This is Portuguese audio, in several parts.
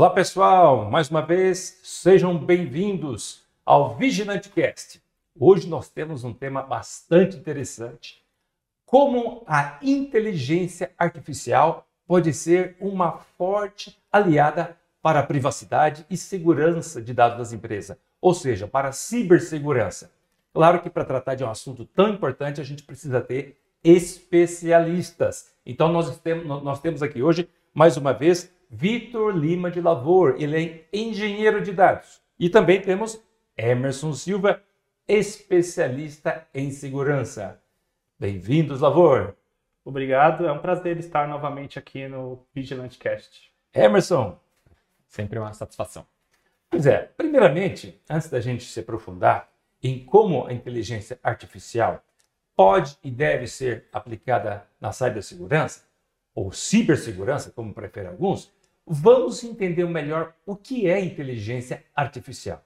Olá pessoal, mais uma vez sejam bem-vindos ao Vigilante Cast. Hoje nós temos um tema bastante interessante: como a inteligência artificial pode ser uma forte aliada para a privacidade e segurança de dados das empresas, ou seja, para a cibersegurança. Claro que para tratar de um assunto tão importante a gente precisa ter especialistas. Então nós temos, nós temos aqui hoje, mais uma vez, Vitor Lima de Lavor, ele é engenheiro de dados. E também temos Emerson Silva, especialista em segurança. Bem-vindos, Lavor. Obrigado, é um prazer estar novamente aqui no Vigilante Cast. Emerson. Sempre uma satisfação. Pois é, primeiramente, antes da gente se aprofundar em como a inteligência artificial pode e deve ser aplicada na cibersegurança, ou cibersegurança, como preferem alguns, Vamos entender melhor o que é inteligência artificial.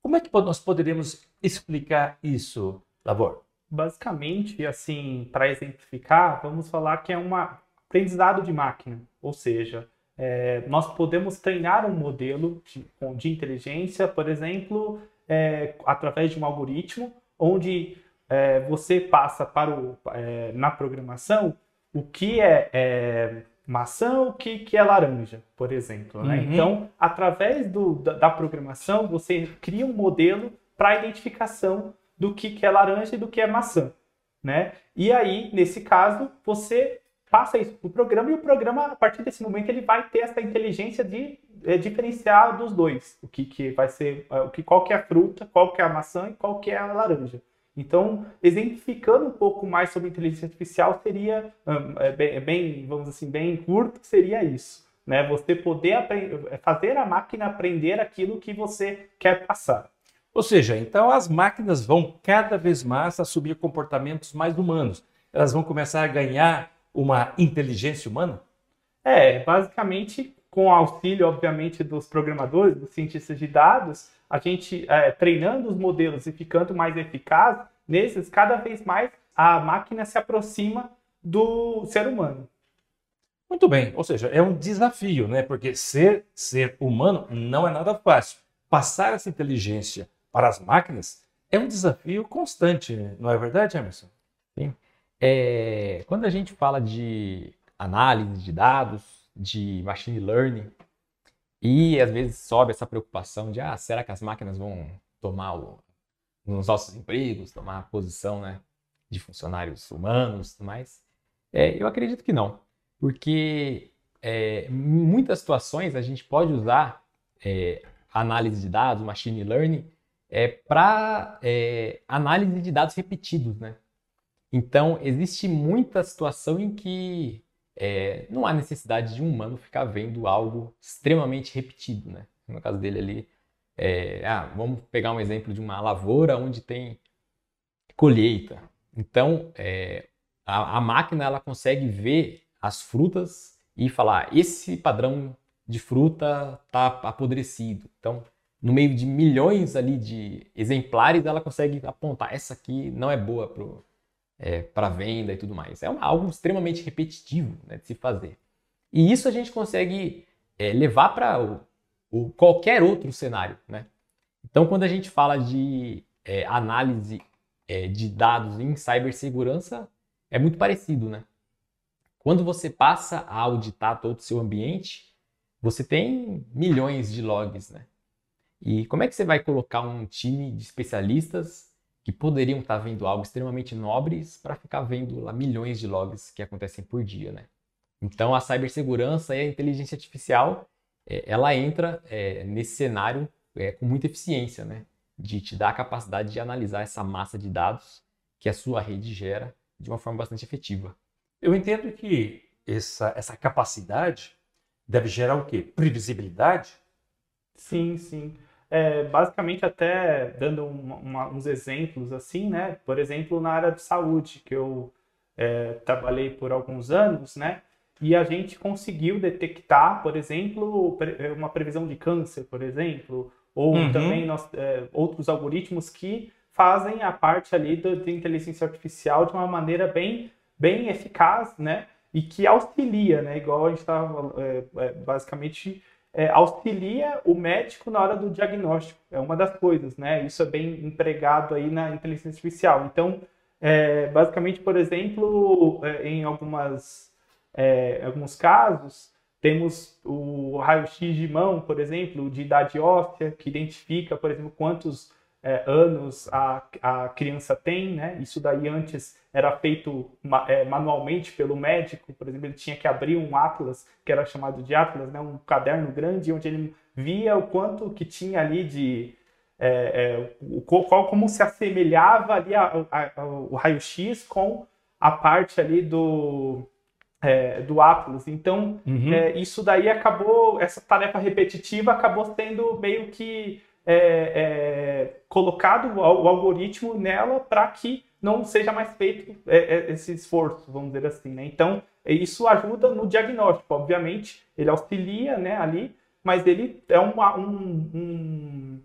Como é que nós poderíamos explicar isso, Labor? Basicamente, assim, para exemplificar, vamos falar que é um aprendizado de máquina, ou seja, é, nós podemos treinar um modelo de, de inteligência, por exemplo, é, através de um algoritmo, onde é, você passa para o, é, na programação o que é, é maçã, o que, que é laranja, por exemplo. Né? Uhum. Então, através do, da, da, programação, você cria um modelo para identificação do que, que é laranja e do que é maçã. Né? E aí, nesse caso, você passa isso para o programa e o programa, a partir desse momento, ele vai ter essa inteligência de é, diferenciar dos dois. O que, que vai ser, o que, qual que é a fruta, qual que é a maçã e qual que é a laranja. Então, exemplificando um pouco mais sobre inteligência artificial, seria é bem, é bem, vamos assim, bem curto, seria isso. Né? Você poder é, fazer a máquina aprender aquilo que você quer passar. Ou seja, então as máquinas vão cada vez mais assumir comportamentos mais humanos. Elas vão começar a ganhar uma inteligência humana? É, basicamente, com o auxílio, obviamente, dos programadores, dos cientistas de dados, a gente é, treinando os modelos e ficando mais eficaz, nesses, cada vez mais a máquina se aproxima do ser humano. Muito bem, ou seja, é um desafio, né? Porque ser ser humano não é nada fácil. Passar essa inteligência para as máquinas é um desafio constante, não é verdade, Emerson? Sim. É, quando a gente fala de análise de dados, de machine learning, e às vezes sobe essa preocupação de, ah, será que as máquinas vão tomar o, nos nossos empregos, tomar a posição né, de funcionários humanos e tudo mais? É, eu acredito que não, porque é, muitas situações a gente pode usar é, análise de dados, machine learning, é, para é, análise de dados repetidos, né? Então, existe muita situação em que é, não há necessidade de um humano ficar vendo algo extremamente repetido, né? No caso dele ali, é, ah, vamos pegar um exemplo de uma lavoura onde tem colheita. Então, é, a, a, máquina ela consegue ver as frutas e falar esse padrão de fruta está apodrecido. Então, no meio de milhões ali de exemplares, ela consegue apontar essa aqui não é boa pro é, para venda e tudo mais. É uma, algo extremamente repetitivo né, de se fazer. E isso a gente consegue é, levar para o, o, qualquer outro cenário. Né? Então, quando a gente fala de é, análise é, de dados em cibersegurança, é muito parecido. Né? Quando você passa a auditar todo o seu ambiente, você tem milhões de logs. Né? E como é que você vai colocar um time de especialistas que poderiam estar vendo algo extremamente nobres para ficar vendo lá milhões de logs que acontecem por dia, né? Então a cibersegurança e a inteligência artificial, é, ela entra é, nesse cenário é, com muita eficiência, né? De te dar a capacidade de analisar essa massa de dados que a sua rede gera de uma forma bastante efetiva. Eu entendo que essa, essa capacidade deve gerar o quê? Previsibilidade? Sim, sim é, basicamente até dando uma, uns exemplos assim, né? Por exemplo, na área de saúde, que eu é, trabalhei por alguns anos, né? E a gente conseguiu detectar, por exemplo, é, uma previsão de câncer, por exemplo, ou uhum. também nós, é, outros algoritmos que fazem a parte ali da inteligência artificial de uma maneira bem, bem eficaz, né? E que auxilia, né? Igual a gente estava é, é, basicamente é, auxilia o médico na hora do diagnóstico. É uma das coisas, né? Isso é bem empregado aí na inteligência artificial. Então, é, basicamente, por exemplo, é, em algumas, é, alguns casos, temos o raio-x de mão, por exemplo, de idade óssea, que identifica, por exemplo, quantos é, anos a, a criança tem, né? Isso daí antes era feito é, manualmente pelo médico, por exemplo, ele tinha que abrir um atlas, que era chamado de atlas, né? Um caderno grande onde ele via o quanto que tinha ali de é, é o, qual, como se assemelhava ali a, a, a, o raio-x com a parte ali do é, do Atlas. Então, uhum. é, isso daí acabou, essa tarefa repetitiva acabou sendo meio que é, é colocado o, o, algoritmo nela para que não seja mais feito é, é, esse esforço, vamos dizer assim. Né? Então, isso ajuda no diagnóstico, obviamente, ele auxilia né, ali, mas ele é uma, um, um,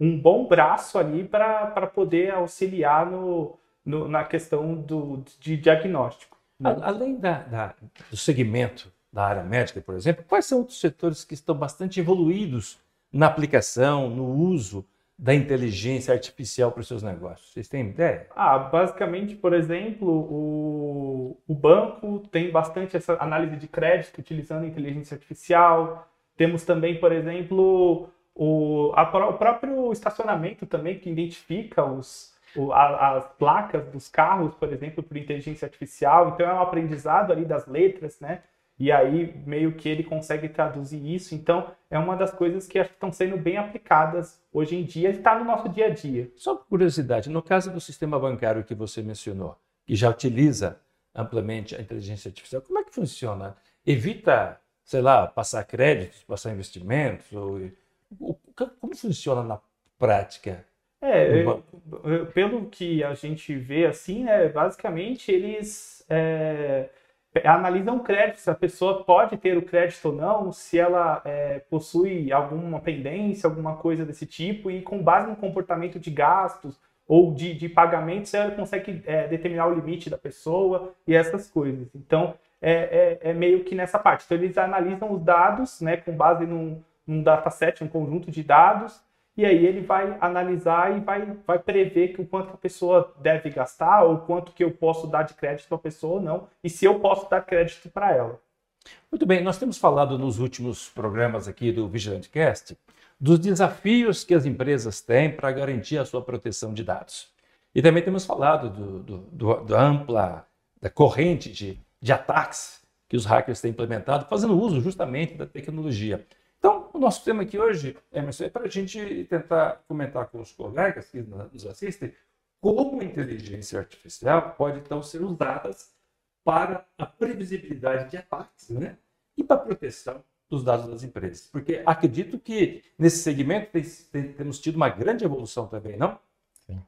um bom braço ali para poder auxiliar no, no, na questão do, de diagnóstico. Além da, da, do segmento da área médica, por exemplo, quais são outros setores que estão bastante evoluídos na aplicação, no uso da inteligência artificial para os seus negócios? Vocês têm ideia? Ah, basicamente, por exemplo, o, o banco tem bastante essa análise de crédito utilizando inteligência artificial. Temos também, por exemplo, o, a, o próprio estacionamento também que identifica os, o, a, as placas dos carros, por exemplo, por inteligência artificial. Então é um aprendizado ali das letras, né? E aí meio que ele consegue traduzir isso. Então é uma das coisas que estão sendo bem aplicadas hoje em dia, está no nosso dia a dia. Só por curiosidade, no caso do sistema bancário que você mencionou, que já utiliza amplamente a inteligência artificial, como é que funciona? Evita, sei lá, passar créditos, passar investimentos? Ou, como funciona na prática? É, pelo que a gente vê assim, né, basicamente eles é, analisam crédito, se a pessoa pode ter o crédito ou não, se ela é, possui alguma pendência, alguma coisa desse tipo, e com base no comportamento de gastos ou de, de pagamentos, ela consegue é, determinar o limite da pessoa e essas coisas. Então, é, é, é, meio que nessa parte. Então, eles analisam os dados né, com base num, num dataset, um conjunto de dados, e aí ele vai analisar e vai, vai prever que o quanto a pessoa deve gastar ou quanto que eu posso dar de crédito à pessoa ou não, e se eu posso dar crédito para ela. Muito bem, nós temos falado nos últimos programas aqui do Vigilante Cast dos desafios que as empresas têm para garantir a sua proteção de dados. E também temos falado do, do, do, da ampla da corrente de, de ataques que os hackers têm implementado, fazendo uso justamente da tecnologia. O nosso tema aqui hoje, Emerson, é para a gente tentar comentar com os colegas que nos assistem como a inteligência artificial pode então ser usada para a previsibilidade de ataques né? e para a proteção dos dados das empresas. Porque acredito que nesse segmento tem, tem, temos tido uma grande evolução também, não? Sim.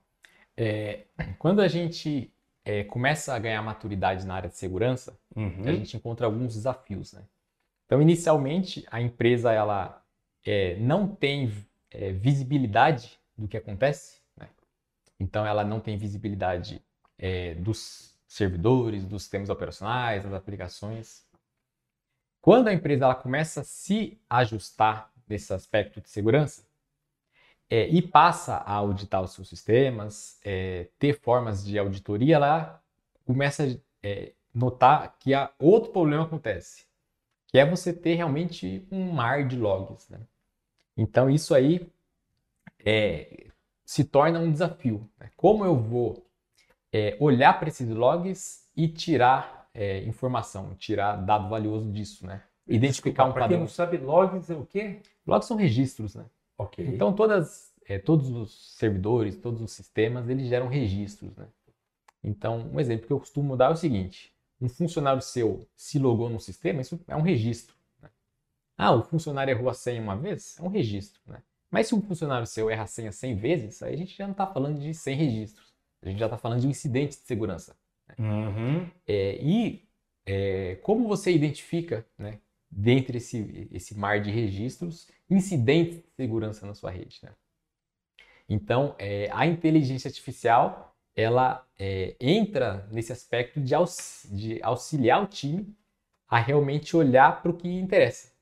É, quando a gente é, começa a ganhar maturidade na área de segurança, uhum. a gente encontra alguns desafios. Né? Então, inicialmente, a empresa ela é, não tem é, visibilidade do que acontece. Né? Então, ela não tem visibilidade é, dos servidores, dos sistemas operacionais, das aplicações. Quando a empresa ela começa a se ajustar nesse aspecto de segurança é, e passa a auditar os seus sistemas, é, ter formas de auditoria, ela começa a é, notar que há outro problema acontece que é você ter realmente um mar de logs. Né? Então isso aí é, se torna um desafio. Né? Como eu vou é, olhar para esses logs e tirar é, informação, tirar dado valioso disso, né? Identificar Desculpa, um padrão. Para quem não sabe, logs é o quê? Logs são registros, né? Ok. Então todas, é, todos os servidores, todos os sistemas, eles geram registros, né? Então um exemplo que eu costumo dar é o seguinte: um funcionário seu se logou no sistema, isso é um registro. Ah, o funcionário errou a senha uma vez? É um registro. Né? Mas se um funcionário seu erra a senha 100 vezes, aí a gente já não está falando de 100 registros. A gente já está falando de um incidente de segurança. Né? Uhum. É, e é, como você identifica, né, dentre esse, esse mar de registros, incidentes de segurança na sua rede? Né? Então, é, a inteligência artificial ela é, entra nesse aspecto de, aux, de, auxiliar o time a realmente olhar para o que interessa.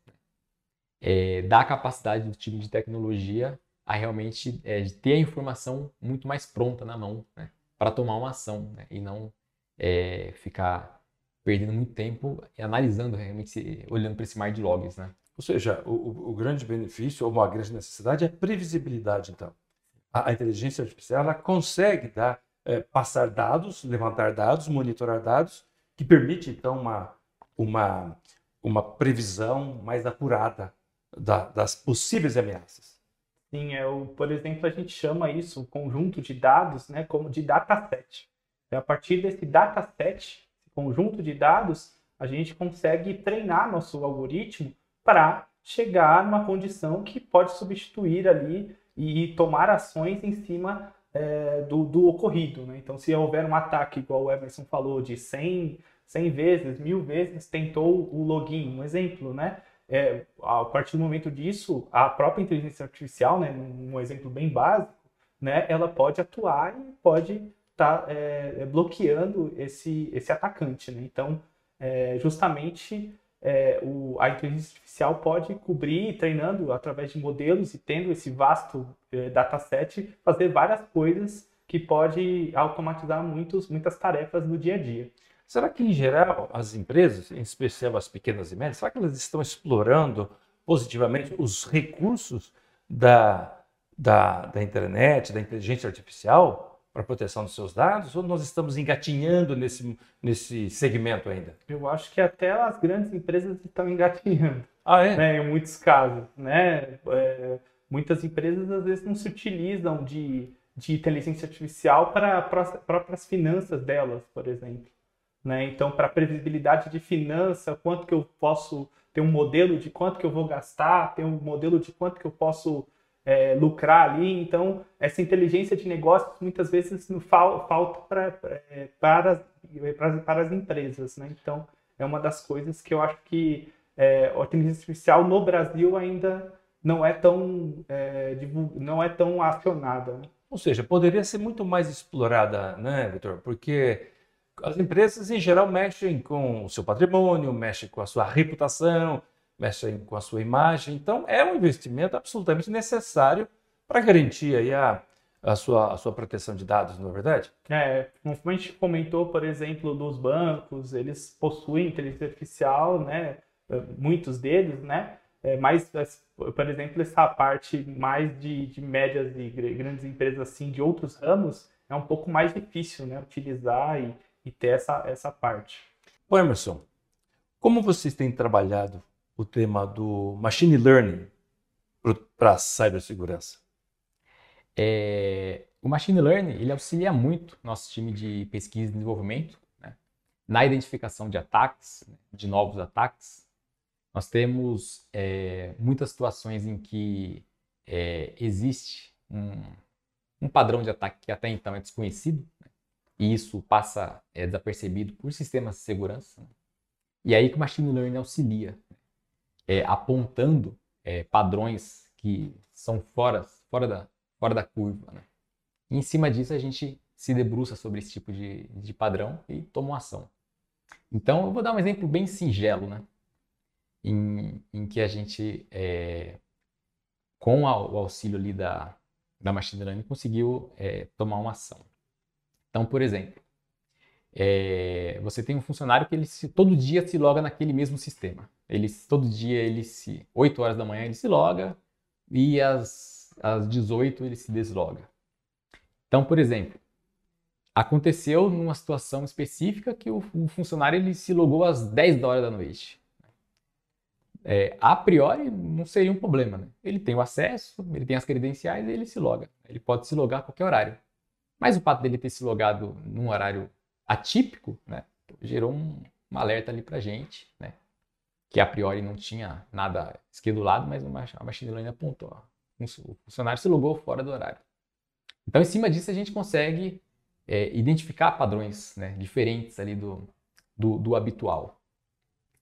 É, dá a capacidade do time de tecnologia a realmente é, ter a informação muito mais pronta na mão né, para tomar uma ação né, e não é, ficar perdendo muito tempo analisando realmente, olhando para esse mar de logs. Né? Ou seja, o, o, grande benefício ou uma grande necessidade é previsibilidade, então. A, a inteligência artificial ela consegue dar, é, passar dados, levantar dados, monitorar dados, que permite, então, uma, uma, uma previsão mais apurada da, das possíveis ameaças. Sim, é o, por exemplo, a gente chama isso, um conjunto de dados, né, como de dataset. E a partir desse dataset, conjunto de dados, a gente consegue treinar nosso algoritmo para chegar numa condição que pode substituir ali e tomar ações em cima é, do, do, ocorrido. Né? Então, se houver um ataque, igual o Emerson falou, de 100, 100 vezes, mil vezes, tentou o login, um exemplo, né? É, a partir do momento disso, a própria inteligência artificial, né, um exemplo bem básico, né, ela pode atuar e pode estar tá, é, bloqueando esse, esse atacante. Né? Então, é, justamente é, o, a inteligência artificial pode cobrir, treinando através de modelos e tendo esse vasto é, dataset, fazer várias coisas que pode automatizar muitos, muitas tarefas no dia a dia. Será que, em geral, as empresas, em especial as pequenas e médias, será que elas estão explorando positivamente os recursos da, da, da internet, da inteligência artificial? para proteção dos seus dados ou nós estamos engatinhando nesse, nesse segmento ainda? Eu acho que até as grandes empresas estão engatinhando. Ah, é? Né, em muitos casos. Né? É, muitas empresas às vezes não se utilizam de, de inteligência artificial para, para as próprias finanças delas, por exemplo. Né? Então, para previsibilidade de finança, quanto que eu posso ter um modelo de quanto que eu vou gastar, ter um modelo de quanto que eu posso é, lucrar ali. Então, essa inteligência de negócios muitas vezes não fal, falta pra, pra, é, para, para, para as empresas. Né? Então, é uma das coisas que eu acho que é, a inteligência artificial no Brasil ainda não é tão, é, não é tão acionada. Né? Ou seja, poderia ser muito mais explorada, né, Vitor? Porque as empresas, em geral, mexem com o seu patrimônio, mexem com a sua reputação, mexem com a sua imagem. Então, é um investimento absolutamente necessário para garantir aí a, a, sua, a sua proteção de dados, não é verdade? É, como a gente comentou, por exemplo, dos bancos, eles possuem inteligência artificial, né? Muitos deles, né? É, mas, por exemplo, essa parte mais de, de médias e grandes empresas assim de outros ramos é um pouco mais difícil, né? Utilizar e, e ter essa, essa parte. Ô Emerson, como vocês têm trabalhado o tema do machine learning para a cibersegurança? É, o machine learning ele auxilia muito nosso time de pesquisa e desenvolvimento né? na identificação de ataques, né? de novos ataques. Nós temos é, muitas situações em que é, existe um, um, padrão de ataque que até então é desconhecido? E isso passa é, desapercebido por sistemas de segurança. Né? E aí que o machine learning auxilia é, apontando é, padrões que são fora, fora, da, fora da curva. Né? E em cima disso, a gente se debruça sobre esse tipo de, de padrão e toma uma ação. Então, eu vou dar um exemplo bem singelo, né? em, em que a gente, é, com o auxílio ali da, da machine learning, conseguiu é, tomar uma ação. Então, por exemplo, é, você tem um funcionário que ele se, todo dia se loga naquele mesmo sistema. Ele, todo dia ele se 8 horas da manhã ele se loga e às, às 18 ele se desloga. Então, por exemplo, aconteceu numa situação específica que o, o funcionário ele se logou às 10 horas da noite. É, a priori não seria um problema. Né? Ele tem o acesso, ele tem as credenciais e ele se loga. Ele pode se logar a qualquer horário. Mas o fato dele ter se logado num horário atípico, né, gerou um, um alerta ali para gente, né, que a priori não tinha nada esquedulado, mas a machine learning apontou. Ó, o funcionário se logou fora do horário. Então, em cima disso, a gente consegue é, identificar padrões né, diferentes ali do, do, do, habitual.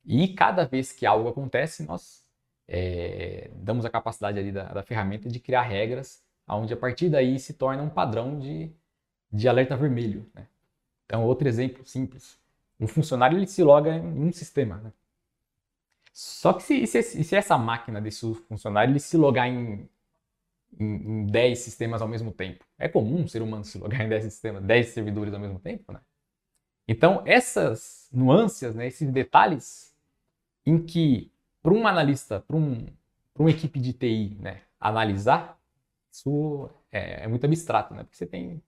E cada vez que algo acontece, nós é, damos a capacidade ali da, da, ferramenta de criar regras, onde a partir daí se torna um padrão de, de alerta vermelho. Né? Então, outro exemplo simples. Um funcionário ele se loga em um sistema. Né? Só que se, se, se essa máquina desse funcionário ele se logar em, em, em 10 sistemas ao mesmo tempo, é comum um ser humano se logar em 10 sistemas, 10 servidores ao mesmo tempo, né? Então, essas nuances, né, esses detalhes em que, para um analista, para um, uma equipe de TI né, analisar, isso é, é, muito abstrato, né? Porque você tem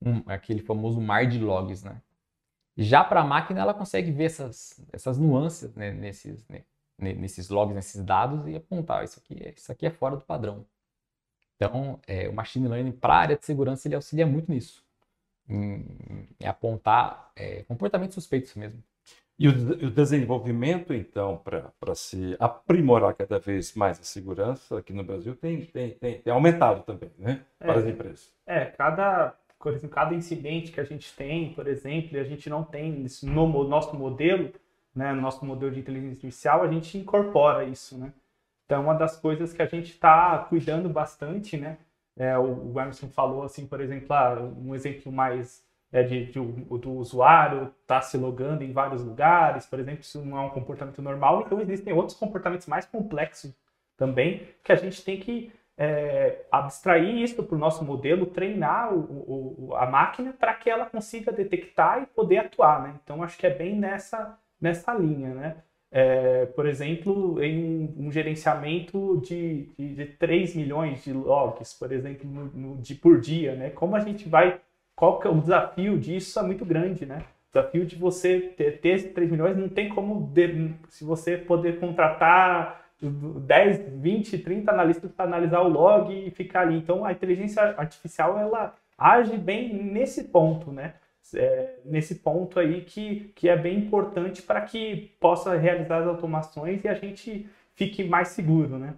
um, aquele famoso mar de logs, né? Já para a máquina, ela consegue ver essas, essas nuances né, nesses, né, nesses logs, nesses dados e apontar, isso aqui, é, isso aqui é fora do padrão. Então, é, o Machine Learning para a área de segurança, ele auxilia muito nisso, em, em apontar é, comportamentos suspeitos mesmo. E o, o desenvolvimento, então, para se aprimorar cada vez mais a segurança aqui no Brasil tem, tem, tem, tem aumentado também, né? Para é, as empresas. É, cada, por exemplo, cada incidente que a gente tem, por exemplo, e a gente não tem no nosso modelo, né, no nosso modelo de inteligência artificial, a gente incorpora isso, né? Então, uma das coisas que a gente está cuidando bastante, né? É, o, o Emerson falou, assim, por exemplo, ah, um exemplo mais é, de, de, do usuário estar tá se logando em vários lugares, por exemplo, isso não é um comportamento normal, então existem outros comportamentos mais complexos também que a gente tem que é, abstrair isso para o nosso modelo, treinar o, o, a máquina para que ela consiga detectar e poder atuar. Né? Então, acho que é bem nessa, nessa linha. Né? É, por exemplo, em um gerenciamento de, de, de 3 milhões de logs, por exemplo, no, no, de, por dia, né? como a gente vai, qual que é o desafio disso é muito grande, né? O desafio de você ter, ter esses 3 milhões não tem como, de, se você poder contratar 10, 20, 30 analistas para analisar o log e ficar ali. Então, a inteligência artificial, ela age bem nesse ponto, né? é, nesse ponto aí que, que é bem importante para que possa realizar as automações e a gente fique mais seguro, né?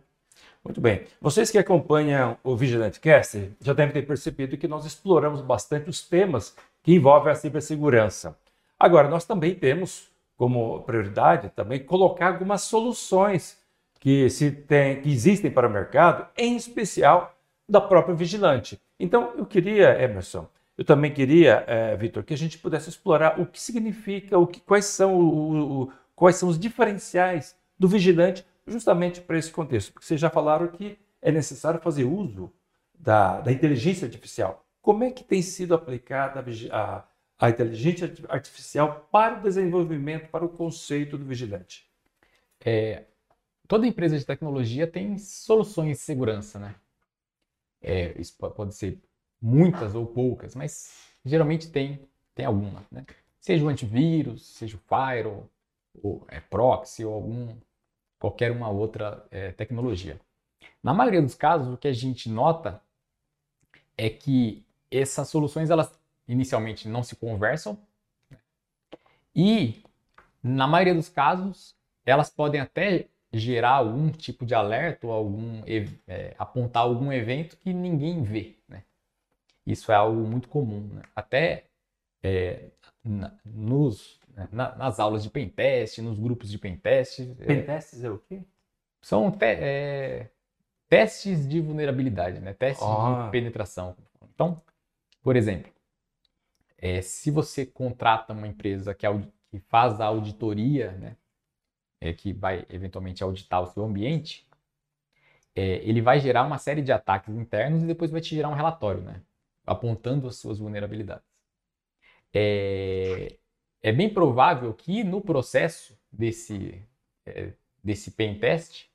Muito bem. Vocês que acompanham o Vigilante Cast já devem ter percebido que nós exploramos bastante os temas que envolvem a cibersegurança. Agora, nós também temos como prioridade também colocar algumas soluções que, se tem, que existem para o mercado, em especial da própria Vigilante. Então, eu queria, Emerson, eu também queria, é, Vitor, que a gente pudesse explorar o que significa, o que, quais, são o, o, quais são os diferenciais do vigilante justamente para esse contexto. Porque vocês já falaram que é necessário fazer uso da, da inteligência artificial. Como é que tem sido aplicada a, a inteligência artificial para o desenvolvimento, para o conceito do vigilante? É, toda empresa de tecnologia tem soluções de segurança, né? É, isso pode ser muitas ou poucas, mas geralmente tem, tem alguma, né? Seja o antivírus, seja o firewall, ou é proxy ou algum qualquer uma outra é, tecnologia. Na maioria dos casos, o que a gente nota é que essas soluções elas inicialmente não se conversam né? e na maioria dos casos elas podem até gerar algum tipo de alerta ou algum é, apontar algum evento que ninguém vê, né? Isso é algo muito comum. Né? Até é, na, nos, né, na, nas aulas de pentest, nos grupos de pentest. É, Pentests é, é o quê? São te, é, testes de vulnerabilidade, né? testes oh. de penetração. Então, por exemplo, é, se você contrata uma empresa que, que faz a auditoria, né? É, que vai eventualmente auditar o seu ambiente, é, ele vai gerar uma série de ataques internos e depois vai te gerar um relatório, né? apontando as suas vulnerabilidades. É, é bem provável que no processo desse, é, desse pen test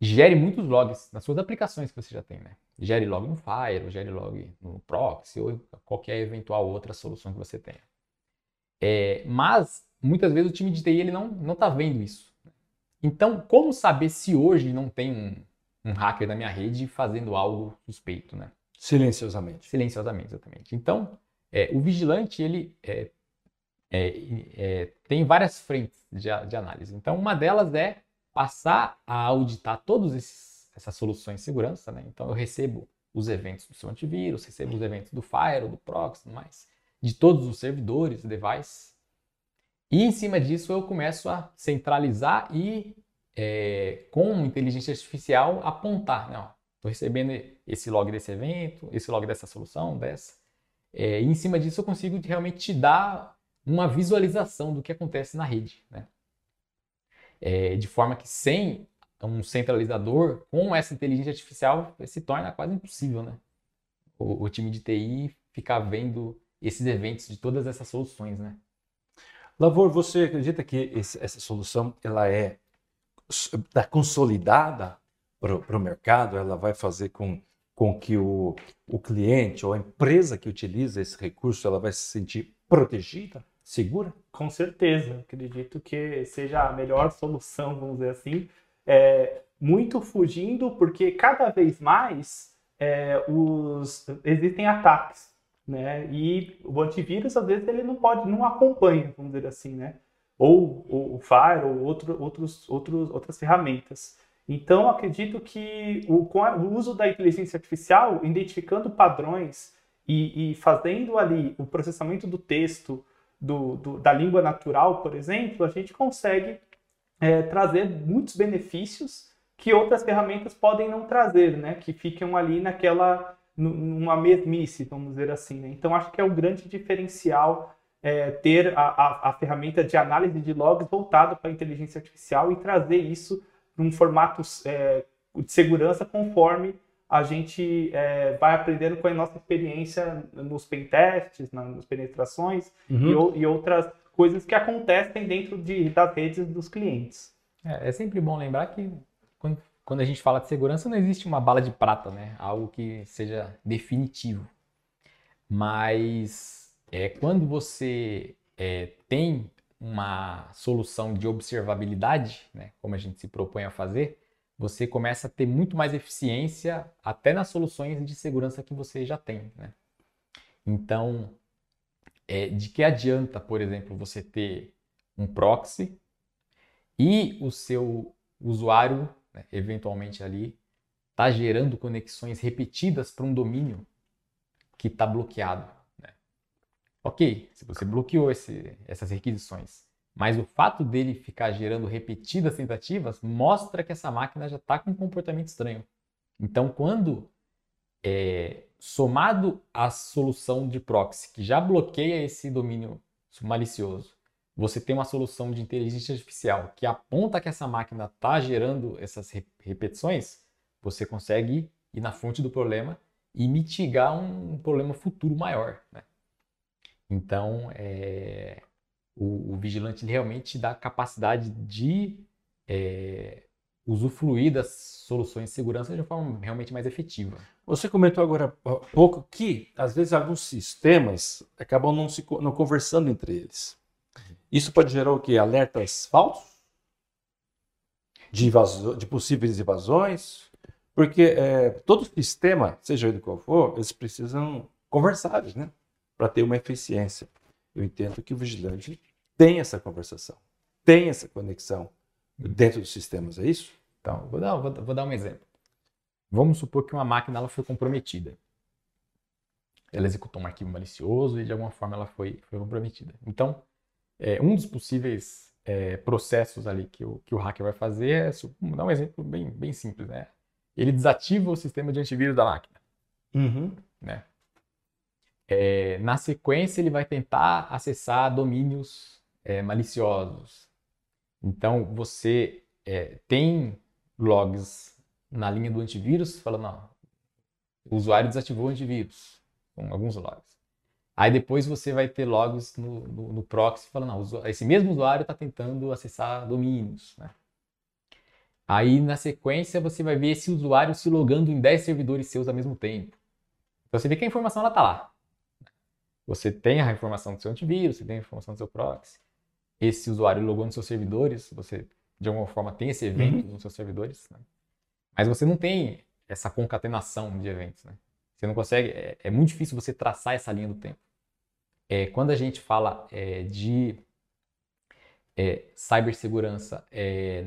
gere muitos logs nas suas aplicações que você já tem, né? Gere log no Fire, gere log no Proxy ou qualquer eventual outra solução que você tenha. É, mas muitas vezes o time de TI ele não não está vendo isso. Então, como saber se hoje não tem um, um hacker na minha rede fazendo algo suspeito, né? Silenciosamente. Silenciosamente, exatamente. Então, é, o vigilante, ele é, é, é, tem várias frentes de, de, análise. Então, uma delas é passar a auditar todas essas soluções de segurança. Né? Então, eu recebo os eventos do seu antivírus, recebo os eventos do Firewall, do Proxy, mais, de todos os servidores, devices. E, em cima disso, eu começo a centralizar e, é, com inteligência artificial, apontar. Né? Estou recebendo esse log desse evento, esse log dessa solução, dessa. É, e em cima disso eu consigo realmente te dar uma visualização do que acontece na rede. Né? é, de forma que sem um centralizador, com essa inteligência artificial, se torna quase impossível, né? O, o time de TI ficar vendo esses eventos de todas essas soluções, né? Lavor, você acredita que esse, essa solução ela é está consolidada para o mercado? Ela vai fazer com, com que o, o cliente ou a empresa que utiliza esse recurso ela vai se sentir protegida, segura? Com certeza, acredito que seja a melhor solução, vamos dizer assim, é, muito fugindo, porque cada vez mais é, os, existem ataques, né? E o antivírus, às vezes, ele não pode, não acompanha, vamos dizer assim, né? Ou, ou o Fire, ou outro, outros, outros, outras ferramentas. Então, acredito que o, com o uso da inteligência artificial, identificando padrões e, e fazendo ali o processamento do texto do, do, da língua natural, por exemplo, a gente consegue é, trazer muitos benefícios que outras ferramentas podem não trazer, né? Que ficam ali naquela numa mesmice, vamos dizer assim. Né? Então acho que é o um grande diferencial é, ter a, a, a, ferramenta de análise de logs voltado para a inteligência artificial e trazer isso num formato é, de segurança conforme a gente é, vai aprendendo com a nossa experiência nos pentests, nas penetrações uhum. e, e outras coisas que acontecem dentro de, das redes dos clientes. É, é sempre bom lembrar que quando, quando, a gente fala de segurança não existe uma bala de prata, né? Algo que seja definitivo. Mas é, quando você é, tem uma solução de observabilidade, né, como a gente se propõe a fazer, você começa a ter muito mais eficiência até nas soluções de segurança que você já tem. Né? Então, é, de que adianta, por exemplo, você ter um proxy e o seu usuário, né, eventualmente ali, está gerando conexões repetidas para um domínio que está bloqueado. Né? Ok, se você bloqueou esse, essas requisições, mas o fato dele ficar gerando repetidas tentativas mostra que essa máquina já está com um comportamento estranho. Então, quando é, somado à solução de proxy que já bloqueia esse domínio malicioso, você tem uma solução de inteligência artificial que aponta que essa máquina está gerando essas repetições, você consegue ir na fonte do problema e mitigar um problema futuro maior. Né? Então, é, o, o, vigilante realmente dá capacidade de é, usufruir das soluções de segurança de uma forma realmente mais efetiva. Você comentou agora há pouco que, às vezes, alguns sistemas acabam não, se, não conversando entre eles. Isso pode gerar o quê? Alertas falsos? De, de possíveis invasões? Porque é, todo sistema, seja ele qual for, eles precisam conversar, né? Para ter uma eficiência. Eu entendo que o vigilante tem essa conversação, tem essa conexão dentro dos sistemas, é isso? Então, vou dar, vou, vou dar um exemplo. Vamos supor que uma máquina ela foi comprometida. Ela executou um arquivo malicioso e de alguma forma ela foi, foi comprometida. Então, é, um dos possíveis é, processos ali que o, que o hacker vai fazer é, vou dar um exemplo bem, bem simples, né? Ele desativa o sistema de antivírus da máquina. Uhum. Né? É, na sequência, ele vai tentar acessar domínios é, maliciosos. Então, você é, tem logs na linha do antivírus falando, não, o usuário desativou o antivírus, com alguns logs. Aí depois você vai ter logs no, no, no proxy falando, não, esse mesmo usuário está tentando acessar domínios. Né? Aí na sequência você vai ver esse usuário se logando em 10 servidores seus ao mesmo tempo. Então você vê que a informação está lá. Você tem a informação do seu antivírus, você tem a informação do seu proxy. Esse usuário logou nos seus servidores, você de alguma forma tem esse evento uhum. nos seus servidores, né? mas você não tem essa concatenação de eventos. Né? Você não consegue, é, é, muito difícil você traçar essa linha do tempo. É, quando a gente fala é, de é, cibersegurança, é,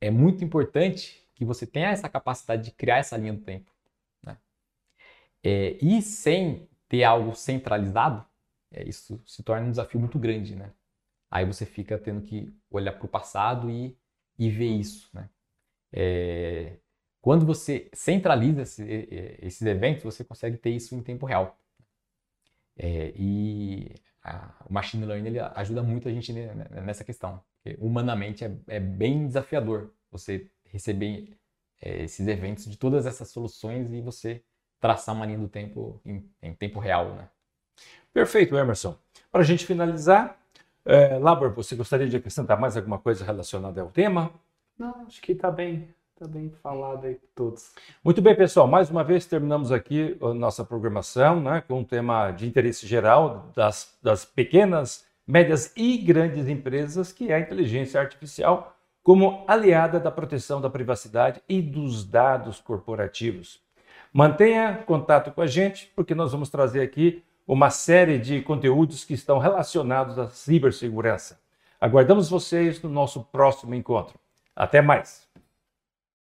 é muito importante que você tenha essa capacidade de criar essa linha do tempo. Né? É, e sem ter algo centralizado, é, isso se torna um desafio muito grande. Né? Aí você fica tendo que olhar para o passado e, e ver isso. Né? É, quando você centraliza esse, esses eventos, você consegue ter isso em tempo real. É, e a, o machine learning ele ajuda muito a gente nessa questão. Porque humanamente é, é, bem desafiador você receber é, esses eventos de todas essas soluções e você traçar uma linha do tempo em, em tempo real, né? Perfeito, Emerson. Para a gente finalizar, é, Labor, você gostaria de acrescentar mais alguma coisa relacionada ao tema? Não, acho que está bem, tá bem falado aí todos. Muito bem, pessoal. Mais uma vez terminamos aqui a nossa programação né, com um tema de interesse geral das, das pequenas, médias e grandes empresas, que é a inteligência artificial como aliada da proteção da privacidade e dos dados corporativos. Mantenha contato com a gente, porque nós vamos trazer aqui uma série de conteúdos que estão relacionados à cibersegurança. Aguardamos vocês no nosso próximo encontro. Até mais!